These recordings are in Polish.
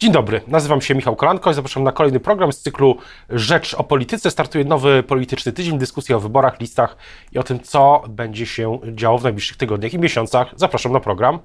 Dzień dobry, nazywam się Michał Kolanko i zapraszam na kolejny program z cyklu Rzecz o Polityce. Startuje nowy polityczny tydzień, dyskusja o wyborach, listach i o tym, co będzie się działo w najbliższych tygodniach i miesiącach. Zapraszam na program.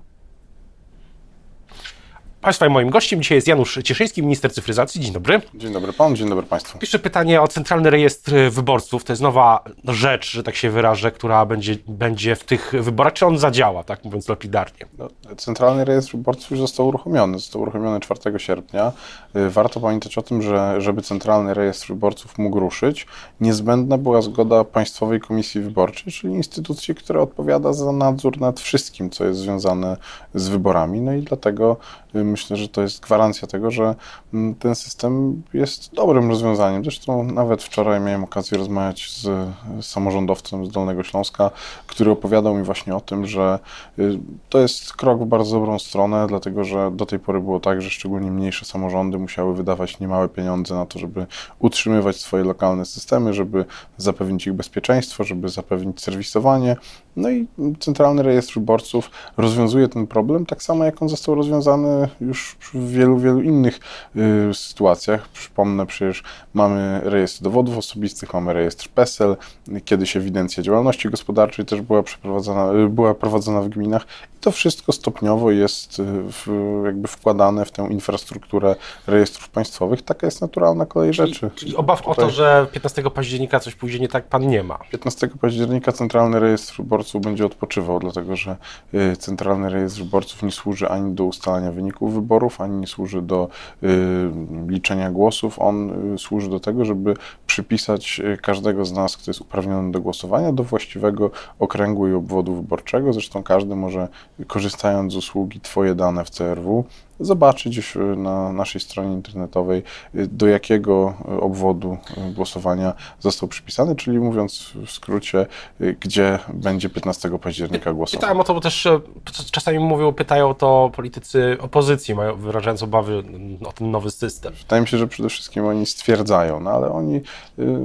Państwa i moim gościem dzisiaj jest Janusz Cieszyński, minister cyfryzacji. Dzień dobry. Dzień dobry panu, dzień dobry państwu. Pierwsze pytanie o Centralny Rejestr Wyborców. To jest nowa rzecz, że tak się wyrażę, która będzie, będzie w tych wyborach. Czy on zadziała, tak mówiąc lapidarnie? No, Centralny Rejestr Wyborców już został uruchomiony. Został uruchomiony 4 sierpnia. Y, warto pamiętać o tym, że żeby Centralny Rejestr Wyborców mógł ruszyć, niezbędna była zgoda Państwowej Komisji Wyborczej, czyli instytucji, która odpowiada za nadzór nad wszystkim, co jest związane z wyborami. No i dlatego y, myślę, że to jest gwarancja tego, że mm, ten system jest dobrym rozwiązaniem. Zresztą nawet wczoraj miałem okazję rozmawiać z samorządowcem z Dolnego Śląska, który opowiadał mi właśnie o tym, że y, to jest krok w bardzo dobrą stronę, dlatego że do tej pory było tak, że szczególnie mniejsze samorządy musiały wydawać niemałe pieniądze na to, żeby utrzymywać swoje lokalne systemy, żeby zapewnić ich bezpieczeństwo, żeby zapewnić serwisowanie. No i Centralny Rejestr Wyborców rozwiązuje ten problem, tak samo jak on został rozwiązany już w wielu, wielu innych y, sytuacjach. Przypomnę, przecież mamy rejestr dowodów osobistych, mamy rejestr PESEL, kiedyś ewidencja działalności gospodarczej też była przeprowadzona, y, była prowadzona w gminach i to wszystko stopniowo jest y, w, jakby wkładane w tę infrastrukturę rejestrów państwowych. Taka jest naturalna kolej rzeczy. Czyli obaw Tutaj... o to, że 15 października coś pójdzie nie tak, pan nie ma. 15 października Centralny Rejestr Wyborców będzie odpoczywał, dlatego że y, Centralny Rejestr Wyborców nie służy ani do ustalania wyników wyborów, ani nie służy do y, liczenia głosów. On y, służy do tego, żeby przypisać każdego z nas, kto jest uprawniony do głosowania, do właściwego okręgu i obwodu wyborczego. Zresztą każdy może, korzystając z usługi Twoje dane w CRW, zobaczyć na naszej stronie internetowej, do jakiego obwodu głosowania został przypisany, czyli mówiąc w skrócie, gdzie będzie 15 października głosował. Pytałem o to, bo też e, czasami mówią, pytają to politycy opozycji, mają, wyrażając obawy o ten nowy system. Wydaje mi się, że przede wszystkim oni stwierdzają, no ale oni y,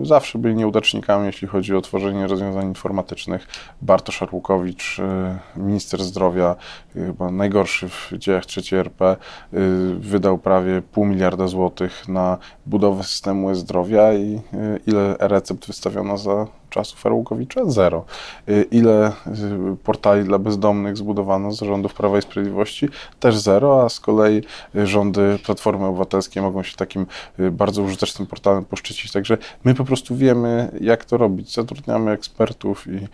zawsze byli nieudacznikami, jeśli chodzi o tworzenie rozwiązań informatycznych. Bartosz Arłukowicz, y, minister zdrowia, y, chyba najgorszy w dziejach III RP, wydał prawie pół miliarda złotych na budowę systemu e-zdrowia i y, ile recept wystawiono za czasów Arłukowicza? Zero. Y, ile portali dla bezdomnych zbudowano z rządów Prawa i Sprawiedliwości? Też zero, a z kolei rządy Platformy Obywatelskiej mogą się takim bardzo użytecznym portalem poszczycić. Także my po prostu wiemy, jak to robić. Zatrudniamy ekspertów i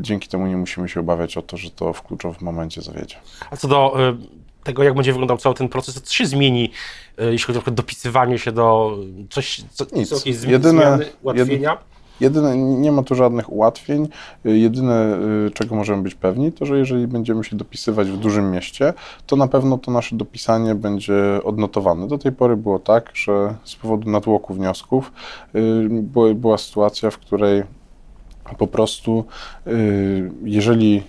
dzięki temu nie musimy się obawiać o to, że to w kluczowym momencie zawiedzie. A co do tego, jak będzie wyglądał cały ten proces, co się zmieni, e, jeśli chodzi o dopisywanie się do coś, co, Nic. Co, jakieś Jedyne, zmiany, ułatwienia? Jedyne, nie ma tu żadnych ułatwień. Jedyne, y, czego możemy być pewni, to że jeżeli będziemy się dopisywać w dużym mieście, to na pewno to nasze dopisanie będzie odnotowane. Do tej pory było tak, że z powodu natłoku wniosków y, była sytuacja, w której po prostu, y, jeżeli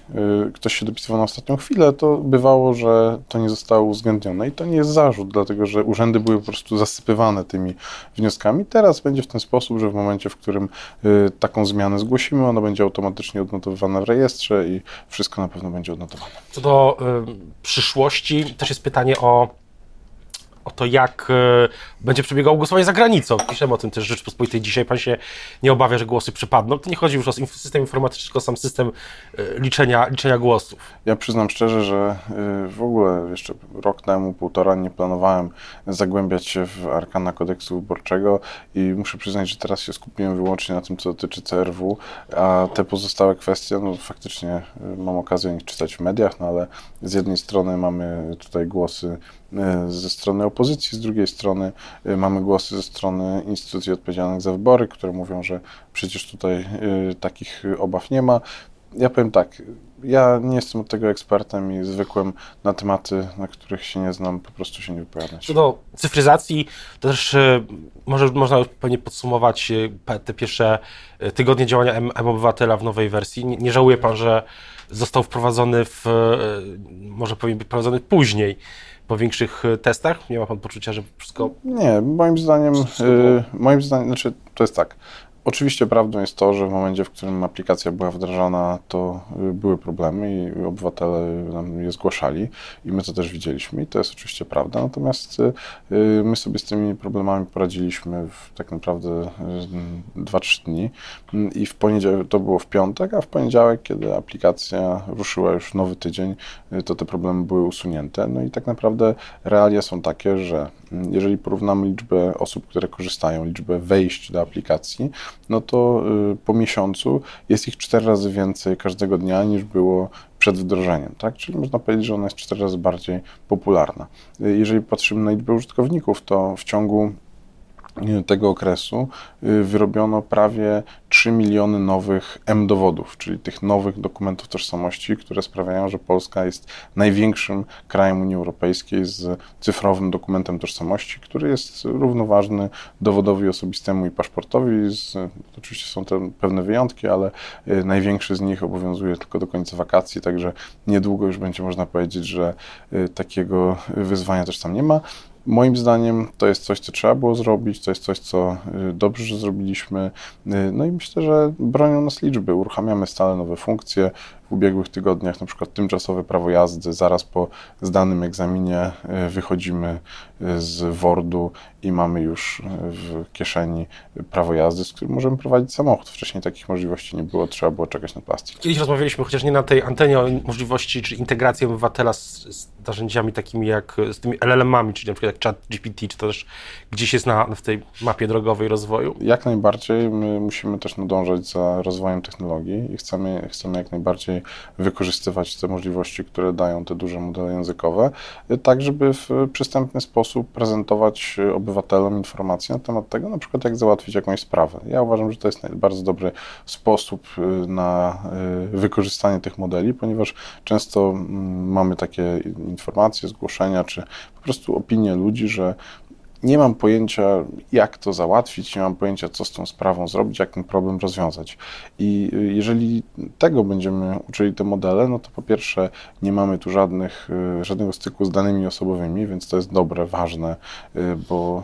y, ktoś się dopisywał na ostatnią chwilę, to bywało, że to nie zostało uwzględnione. I to nie jest zarzut, dlatego że urzędy były po prostu zasypywane tymi wnioskami. Teraz będzie w ten sposób, że w momencie, w którym y, taką zmianę zgłosimy, ona będzie automatycznie odnotowywana w rejestrze i wszystko na pewno będzie odnotowane. Co do y, przyszłości, też jest pytanie o o to, jak e, będzie przebiegało głosowanie za granicą. Piszemy o tym też Rzeczpospolitej dzisiaj. Pan się nie obawia, że głosy przypadną. To nie chodzi już o system informatyczny, tylko o sam system e, liczenia, liczenia głosów. Ja przyznam szczerze, że e, w ogóle jeszcze rok temu, półtora nie planowałem zagłębiać się w arkana kodeksu wyborczego i muszę przyznać, że teraz się skupiłem wyłącznie na tym, co dotyczy CRW, a te pozostałe kwestie, no faktycznie mam okazję o nich czytać w mediach, no ale z jednej strony mamy tutaj głosy ze strony opozycji, z drugiej strony y, mamy głosy ze strony instytucji odpowiedzialnych za wybory, które mówią, że przecież tutaj y, takich obaw nie ma. Ja powiem tak, ja nie jestem od tego ekspertem i zwykłym na tematy, na których się nie znam, po prostu się nie wypowiadam. Co do cyfryzacji, to też może można pewnie podsumować te pierwsze tygodnie działania M-Obywatela w nowej wersji. Nie, nie żałuje Pan, że został wprowadzony w, może powinien być wprowadzony później po większych e, testach? Nie ma pan poczucia, że wszystko... Nie, moim zdaniem, wszystko yy, moim zdaniem, znaczy to jest tak, Oczywiście prawdą jest to, że w momencie, w którym aplikacja była wdrażana, to y, były problemy i obywatele nam je zgłaszali i my to też widzieliśmy i to jest oczywiście prawda. Natomiast y, y, my sobie z tymi problemami poradziliśmy w tak naprawdę 2-3 dni i w poniedziałek, to było w piątek, a w poniedziałek, kiedy aplikacja ruszyła już nowy tydzień, to te problemy były usunięte. No i tak naprawdę realia są takie, że jeżeli porównamy liczbę osób, które korzystają, liczbę wejść do aplikacji, no to y, po miesiącu jest ich cztery razy więcej każdego dnia niż było przed wdrożeniem, tak? Czyli można powiedzieć, że ona jest cztery razy bardziej popularna. Y, jeżeli patrzymy na liczbę użytkowników, to w ciągu tego okresu y, wyrobiono prawie 3 miliony nowych M-dowodów, czyli tych nowych dokumentów tożsamości, które sprawiają, że Polska jest największym krajem Unii Europejskiej z cyfrowym dokumentem tożsamości, który jest równoważny dowodowi osobistemu i paszportowi. Z, oczywiście są to pewne wyjątki, ale y, największy z nich obowiązuje tylko do końca wakacji, także niedługo już będzie można powiedzieć, że y, takiego wyzwania też tam nie ma. Moim zdaniem to jest coś, co trzeba było zrobić, to jest coś, co y, dobrze, że zrobiliśmy. Y, no i myślę, że bronią nas liczby. Uruchamiamy stale nowe funkcje w ubiegłych tygodniach, na przykład tymczasowe prawo jazdy, zaraz po zdanym egzaminie e, wychodzimy e, z Wordu i mamy już e, w kieszeni prawo jazdy, z którym możemy prowadzić samochód. Wcześniej takich możliwości nie było, trzeba było czekać na plastik. Kiedyś rozmawialiśmy, chociaż nie na tej antenie, o możliwości czy integracji obywatela z, z narzędziami takimi jak, z tymi LLM-ami, czyli na przykład jak chat GPT, czy to też gdzieś jest na, w tej mapie drogowej rozwoju? Jak najbardziej. My musimy też nadążać za rozwojem technologii i chcemy, chcemy jak najbardziej wykorzystywać te możliwości, które dają te duże modele językowe, tak żeby w przystępny sposób prezentować obywatelom informacje na temat tego, na przykład jak załatwić jakąś sprawę. Ja uważam, że to jest bardzo dobry sposób y, na y, wykorzystanie tych modeli, ponieważ często mm, mamy takie informacje, zgłoszenia, czy po prostu opinie ludzi, że nie mam pojęcia, jak to załatwić, nie mam pojęcia, co z tą sprawą zrobić, jak ten problem rozwiązać. I y, jeżeli tego będziemy uczyli te modele, no to po pierwsze nie mamy tu żadnych, y, żadnego styku z danymi osobowymi, więc to jest dobre, ważne, y, bo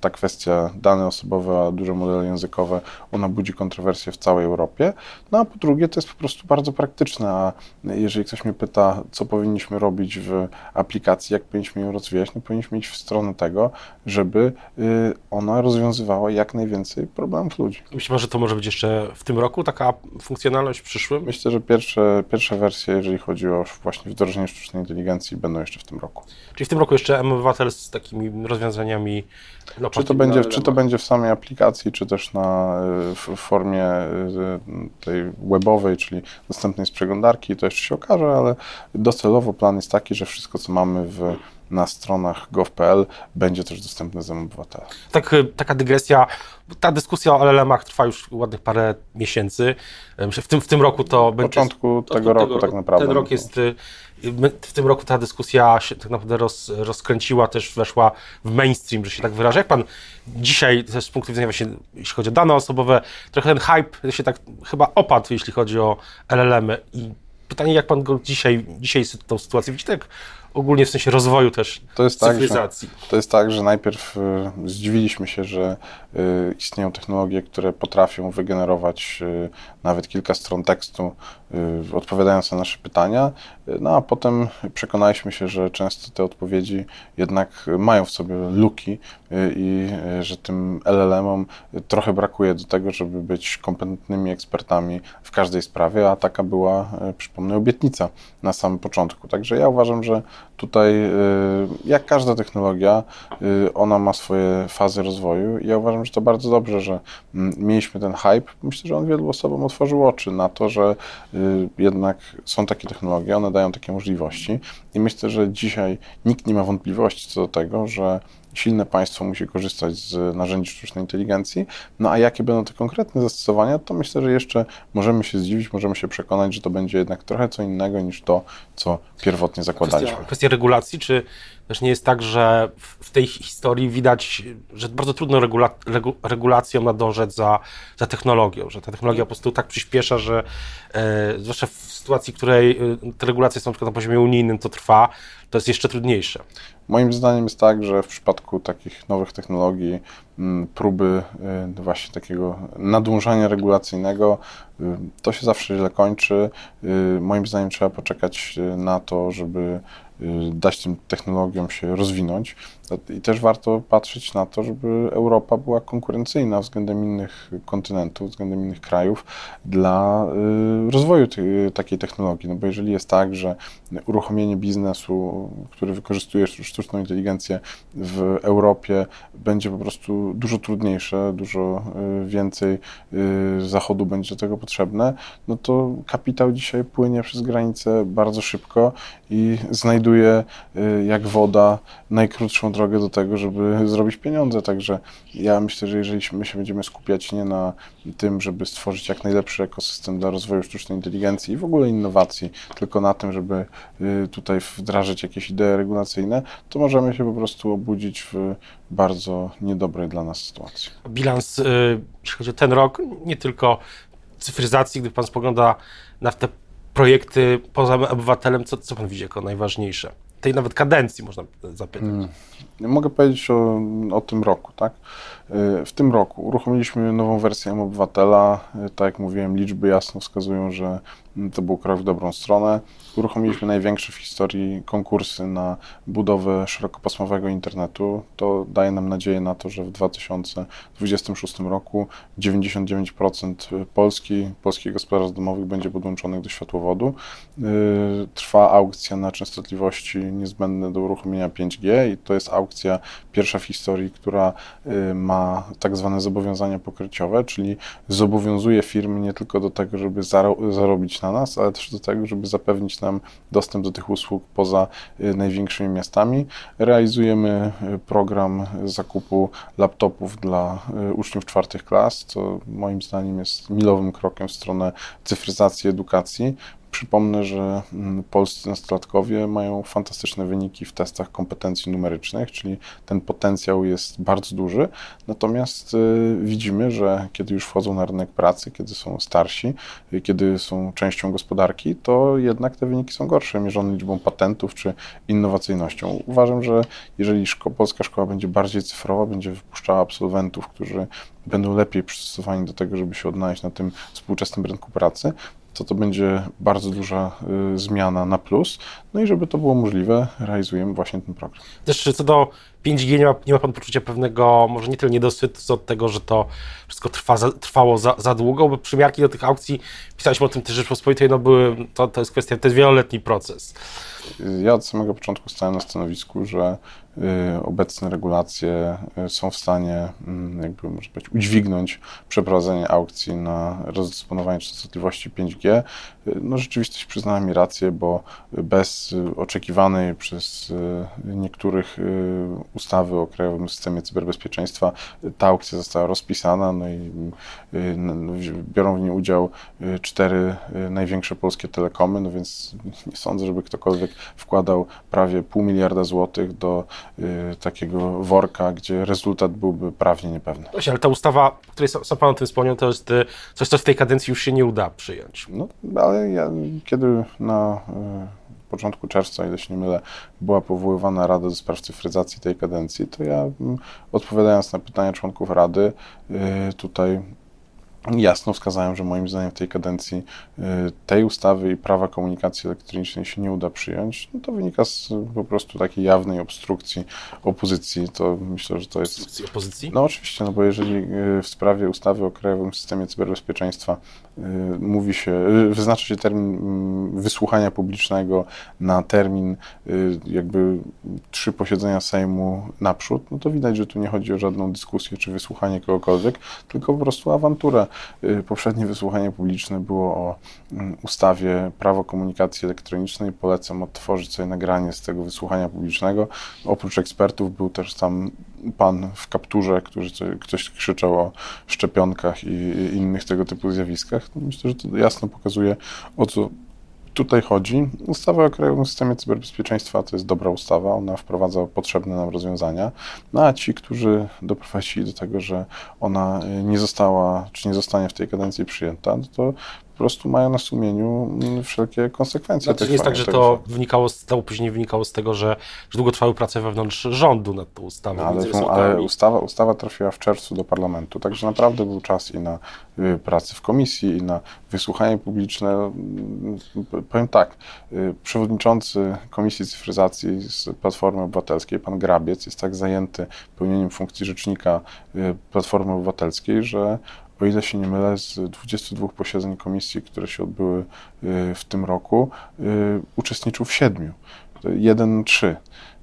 ta kwestia dane osobowe, a duże modele językowe, ona budzi kontrowersje w całej Europie. No a po drugie, to jest po prostu bardzo praktyczne, a jeżeli ktoś mnie pyta, co powinniśmy robić w aplikacji, jak powinniśmy ją rozwijać, no powinniśmy iść w stronę tego, żeby y, ona rozwiązywała jak najwięcej problemów ludzi. Myślę, że to może być jeszcze w tym roku taka funkcjonalność w przyszłym? Myślę, że pierwsze, pierwsze wersje, jeżeli chodzi o właśnie wdrożenie sztucznej inteligencji, będą jeszcze w tym roku. Czyli w tym roku jeszcze M-Obywatel z takimi rozwiązaniami no, czy, to będzie, czy to będzie w samej aplikacji, czy też na, y, w formie y, tej webowej, czyli dostępnej z przeglądarki, to jeszcze się okaże, ale docelowo plan jest taki, że wszystko, co mamy w na stronach gov.pl będzie też dostępne za obywatela. Tak, y, taka dygresja, ta dyskusja o LLM-ach trwa już ładnych parę miesięcy. W tym, w tym roku to będzie... początku tego, tego roku, tak naprawdę. Ten rok jest... Y, w tym roku ta dyskusja się tak naprawdę roz, rozkręciła, też weszła w mainstream, że się tak wyrażę. Jak pan dzisiaj, też z punktu widzenia właśnie, jeśli chodzi o dane osobowe, trochę ten hype się tak chyba opadł, jeśli chodzi o LLM-y i pytanie, jak pan go dzisiaj, dzisiaj tą sytuację widzi, tak ogólnie w sensie rozwoju też to jest cywilizacji. Tak, że, to jest tak, że najpierw y, zdziwiliśmy się, że y, istnieją technologie, które potrafią wygenerować y, nawet kilka stron tekstu, odpowiadając na nasze pytania, no a potem przekonaliśmy się, że często te odpowiedzi jednak mają w sobie luki i że tym LLM-om trochę brakuje do tego, żeby być kompetentnymi ekspertami w każdej sprawie, a taka była, przypomnę, obietnica na samym początku. Także ja uważam, że tutaj, jak każda technologia, ona ma swoje fazy rozwoju i ja uważam, że to bardzo dobrze, że mm, mieliśmy ten hype. Myślę, że on wielu osobom otworzył oczy na to, że jednak są takie technologie, one dają takie możliwości i myślę, że dzisiaj nikt nie ma wątpliwości co do tego, że silne państwo musi korzystać z narzędzi sztucznej inteligencji. No a jakie będą te konkretne zastosowania, to myślę, że jeszcze możemy się zdziwić, możemy się przekonać, że to będzie jednak trochę co innego niż to, co pierwotnie zakładaliśmy. Kwestia, kwestia regulacji, czy też nie jest tak, że w tej historii widać, że bardzo trudno regula, regu, regulacją nadążać za, za technologią, że ta technologia po prostu tak przyspiesza, że e, zwłaszcza w sytuacji, w której e, te regulacje są na przykład na poziomie unijnym, to trwa, to jest jeszcze trudniejsze. Moim zdaniem jest tak, że w przypadku takich nowych technologii próby y, właśnie takiego nadążania regulacyjnego y, to się zawsze źle kończy. Y, moim zdaniem trzeba poczekać na to, żeby dać tym technologiom się rozwinąć. I też warto patrzeć na to, żeby Europa była konkurencyjna względem innych kontynentów, względem innych krajów dla rozwoju takiej technologii. No bo jeżeli jest tak, że uruchomienie biznesu, który wykorzystuje sztuczną inteligencję w Europie będzie po prostu dużo trudniejsze, dużo y, więcej y, zachodu będzie do tego potrzebne, no to kapitał dzisiaj płynie przez granicę bardzo szybko i znajduje y, jak woda najkrótszą drogę do tego, żeby zrobić pieniądze. Także ja myślę, że jeżeli my się będziemy skupiać nie na tym, żeby stworzyć jak najlepszy ekosystem dla rozwoju sztucznej inteligencji i w ogóle innowacji, tylko na tym, żeby tutaj wdrażać jakieś idee regulacyjne, to możemy się po prostu obudzić w bardzo niedobrej dla nas sytuacji. Bilans, jeśli chodzi o ten rok, nie tylko cyfryzacji, gdy Pan spogląda na te projekty poza obywatelem, co, co Pan widzi jako najważniejsze? Tej nawet kadencji można zapytać. Hmm. Mogę powiedzieć o, o tym roku, tak? W tym roku uruchomiliśmy nową wersję M-Obywatela. Tak jak mówiłem, liczby jasno wskazują, że to był krok w dobrą stronę. Uruchomiliśmy największe w historii konkursy na budowę szerokopasmowego internetu. To daje nam nadzieję na to, że w 2026 roku 99% Polski, polskich gospodarstw domowych będzie podłączonych do światłowodu. Trwa aukcja na częstotliwości niezbędne do uruchomienia 5G i to jest aukcja pierwsza w historii, która ma tak zwane zobowiązania pokryciowe, czyli zobowiązuje firmy nie tylko do tego, żeby zarobić na nas, ale też do tego, żeby zapewnić nam dostęp do tych usług poza y, największymi miastami. Realizujemy y, program zakupu laptopów dla y, uczniów czwartych klas, co moim zdaniem jest milowym krokiem w stronę cyfryzacji edukacji. Przypomnę, że mm, polscy nastolatkowie mają fantastyczne wyniki w testach kompetencji numerycznych, czyli ten potencjał jest bardzo duży. Natomiast y, widzimy, że kiedy już wchodzą na rynek pracy, kiedy są starsi, y, kiedy są częścią gospodarki, to jednak te wyniki są gorsze, mierzone liczbą patentów czy innowacyjnością. Uważam, że jeżeli szko polska szkoła będzie bardziej cyfrowa, będzie wypuszczała absolwentów, którzy będą lepiej przystosowani do tego, żeby się odnaleźć na tym współczesnym rynku pracy, to to będzie bardzo duża y, zmiana na plus. No i żeby to było możliwe, realizujemy właśnie ten program. Też co do 5G nie ma, nie ma Pan poczucia pewnego, może nie tyle niedosytu, co od tego, że to wszystko trwa, za, trwało za, za, długo, bo przymiarki do tych aukcji, pisaliśmy o tym też Rzeczpospolitej, no były, to, to jest kwestia, to jest wieloletni proces. Ja od samego początku stałem na stanowisku, że obecne regulacje y, są w stanie, mm, jakby może powiedzieć, udźwignąć przeprowadzenie aukcji na rozdysponowanie częstotliwości 5G. Y, no rzeczywistość przyznała mi rację, bo bez oczekiwanej przez niektórych ustawy o Krajowym Systemie Cyberbezpieczeństwa ta aukcja została rozpisana, no i biorą w niej udział cztery największe polskie telekomy, no więc nie sądzę, żeby ktokolwiek wkładał prawie pół miliarda złotych do y, takiego worka, gdzie rezultat byłby prawnie niepewny. Właśnie, ale ta ustawa, o której sam Pan o tym wspomniał, to jest y, coś, co w tej kadencji już się nie uda przyjąć. No, ale ja, kiedy na y, początku czerwca, ile się nie mylę, była powoływana Rada do spraw cyfryzacji tej kadencji, to ja mm, odpowiadając na pytania członków Rady, y, tutaj jasno wskazałem, że moim zdaniem w tej kadencji y, tej ustawy i prawa komunikacji elektronicznej się nie uda przyjąć, no to wynika z po prostu takiej jawnej obstrukcji opozycji. To myślę, że to jest. Obstrukcji opozycji? No oczywiście, no bo jeżeli y, w sprawie ustawy o Krajowym Systemie Cyberbezpieczeństwa y, mówi się, wyznacza się termin mm, wysłuchania publicznego na termin jakby trzy posiedzenia Sejmu naprzód, no to widać, że tu nie chodzi o żadną dyskusję czy wysłuchanie kogokolwiek, tylko po prostu awanturę poprzednie wysłuchanie publiczne było o mm, ustawie Prawo komunikacji elektronicznej. Polecam odtworzyć sobie nagranie z tego wysłuchania publicznego. Oprócz ekspertów był też tam pan w kapturze, który ktoś krzyczał o szczepionkach i innych tego typu zjawiskach. Myślę, że to jasno pokazuje, o co tutaj chodzi? Ustawa o Krajowym Systemie Cyberbezpieczeństwa to jest dobra ustawa, ona wprowadza potrzebne nam rozwiązania, no a ci, którzy doprowadzili do tego, że ona nie została, czy nie zostanie w tej kadencji przyjęta, no to prostu mają na sumieniu wszelkie konsekwencje. Znaczy, nie jest tak, że to wynikało, z, to później wynikało z tego, że, że długo trwały prace wewnątrz rządu nad tą ustawą. No, ale, ale ustawa, ustawa trafiła w czerwcu do parlamentu, także naprawdę był czas i na y, pracę w komisji, i na wysłuchanie publiczne. Mm, powiem tak, y, przewodniczący Komisji Cyfryzacji z Platformy Obywatelskiej, pan Grabiec, jest tak zajęty pełnieniem funkcji rzecznika y, Platformy Obywatelskiej, że o ile się nie mylę, z 22 posiedzeń komisji, które się odbyły y, w tym roku, y, uczestniczył w siedmiu. Jeden, trzy.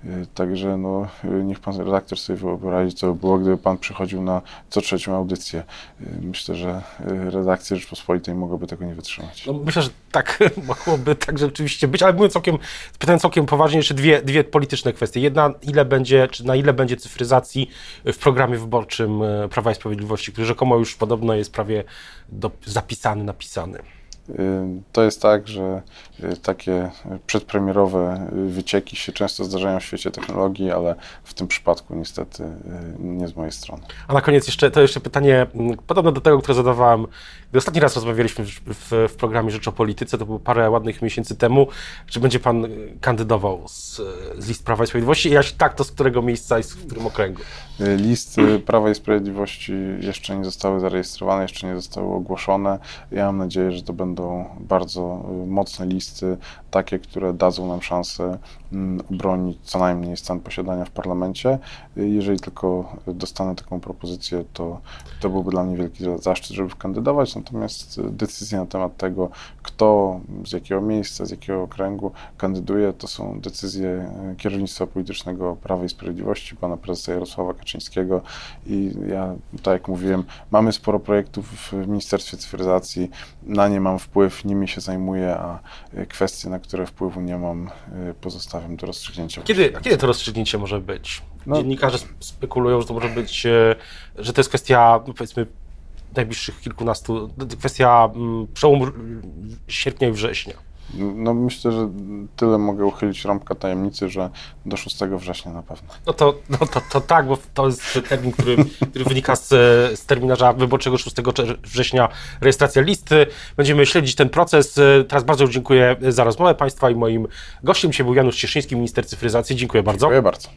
Y, także no, y, niech pan redaktor sobie wyobrazi, co by było, gdyby pan przychodził na co trzecią audycję. Y, myślę, że redakcja Rzeczpospolitej mogłaby tego nie wytrzymać. No, myślę, że tak mogłoby tak rzeczywiście być, ale mówiąc całkiem, pytając całkiem poważnie, jeszcze dwie, dwie polityczne kwestie. Jedna, ile będzie, czy na ile będzie cyfryzacji w programie wyborczym Prawa i Sprawiedliwości, który rzekomo już podobno jest prawie do, zapisany, napisany. Y, to jest tak, że y, takie przedpremierowe y, wycieki się często zdarzają w świecie technologii, ale w tym przypadku niestety nie z mojej strony. A na koniec jeszcze, to jeszcze pytanie mm, podobne do tego, które zadawałem, gdy ostatni raz rozmawialiśmy w, w, w programie Rzecz o Polityce, to było parę ładnych miesięcy temu, czy będzie pan kandydował z, z list Prawa i Sprawiedliwości i jeśli tak, to z którego miejsca i z którym okręgu? Listy Prawa i Sprawiedliwości jeszcze nie zostały zarejestrowane, jeszcze nie zostały ogłoszone. Ja mam nadzieję, że to będą bardzo y, mocne listy, takie, które dadzą nam szansę mm, obronić co najmniej stan posiadania w parlamencie. Jeżeli tylko dostanę taką propozycję, to, to byłby dla mnie wielki zaszczyt, żeby kandydować. Natomiast decyzje na temat tego, kto z jakiego miejsca, z jakiego okręgu kandyduje, to są decyzje kierownictwa politycznego Prawa i Sprawiedliwości, pana prezesa Jarosława Kaczyńskiego. I ja, tak jak mówiłem, mamy sporo projektów w Ministerstwie Cyfryzacji, na nie mam wpływ, nimi się zajmuję, a kwestie, na które wpływu nie mam, y, pozostawiam do rozstrzygnięcia. Kiedy, kiedy to rozstrzygnięcie może być? No, Dziennikarze spekulują, że to może być, e, że to jest kwestia, no powiedzmy, najbliższych kilkunastu, kwestia mm, przełomu sierpnia i września. No myślę, że tyle mogę uchylić rąbka tajemnicy, że do 6 września na pewno. No to, no to, to tak, bo to jest termin, który, który wynika z, z terminarza wyborczego 6 września rejestracja listy. Będziemy śledzić ten proces. Teraz bardzo dziękuję za rozmowę Państwa i moim gościem dzisiaj był Janusz Cieszyński, minister cyfryzacji. Dziękuję bardzo. Dziękuję bardzo.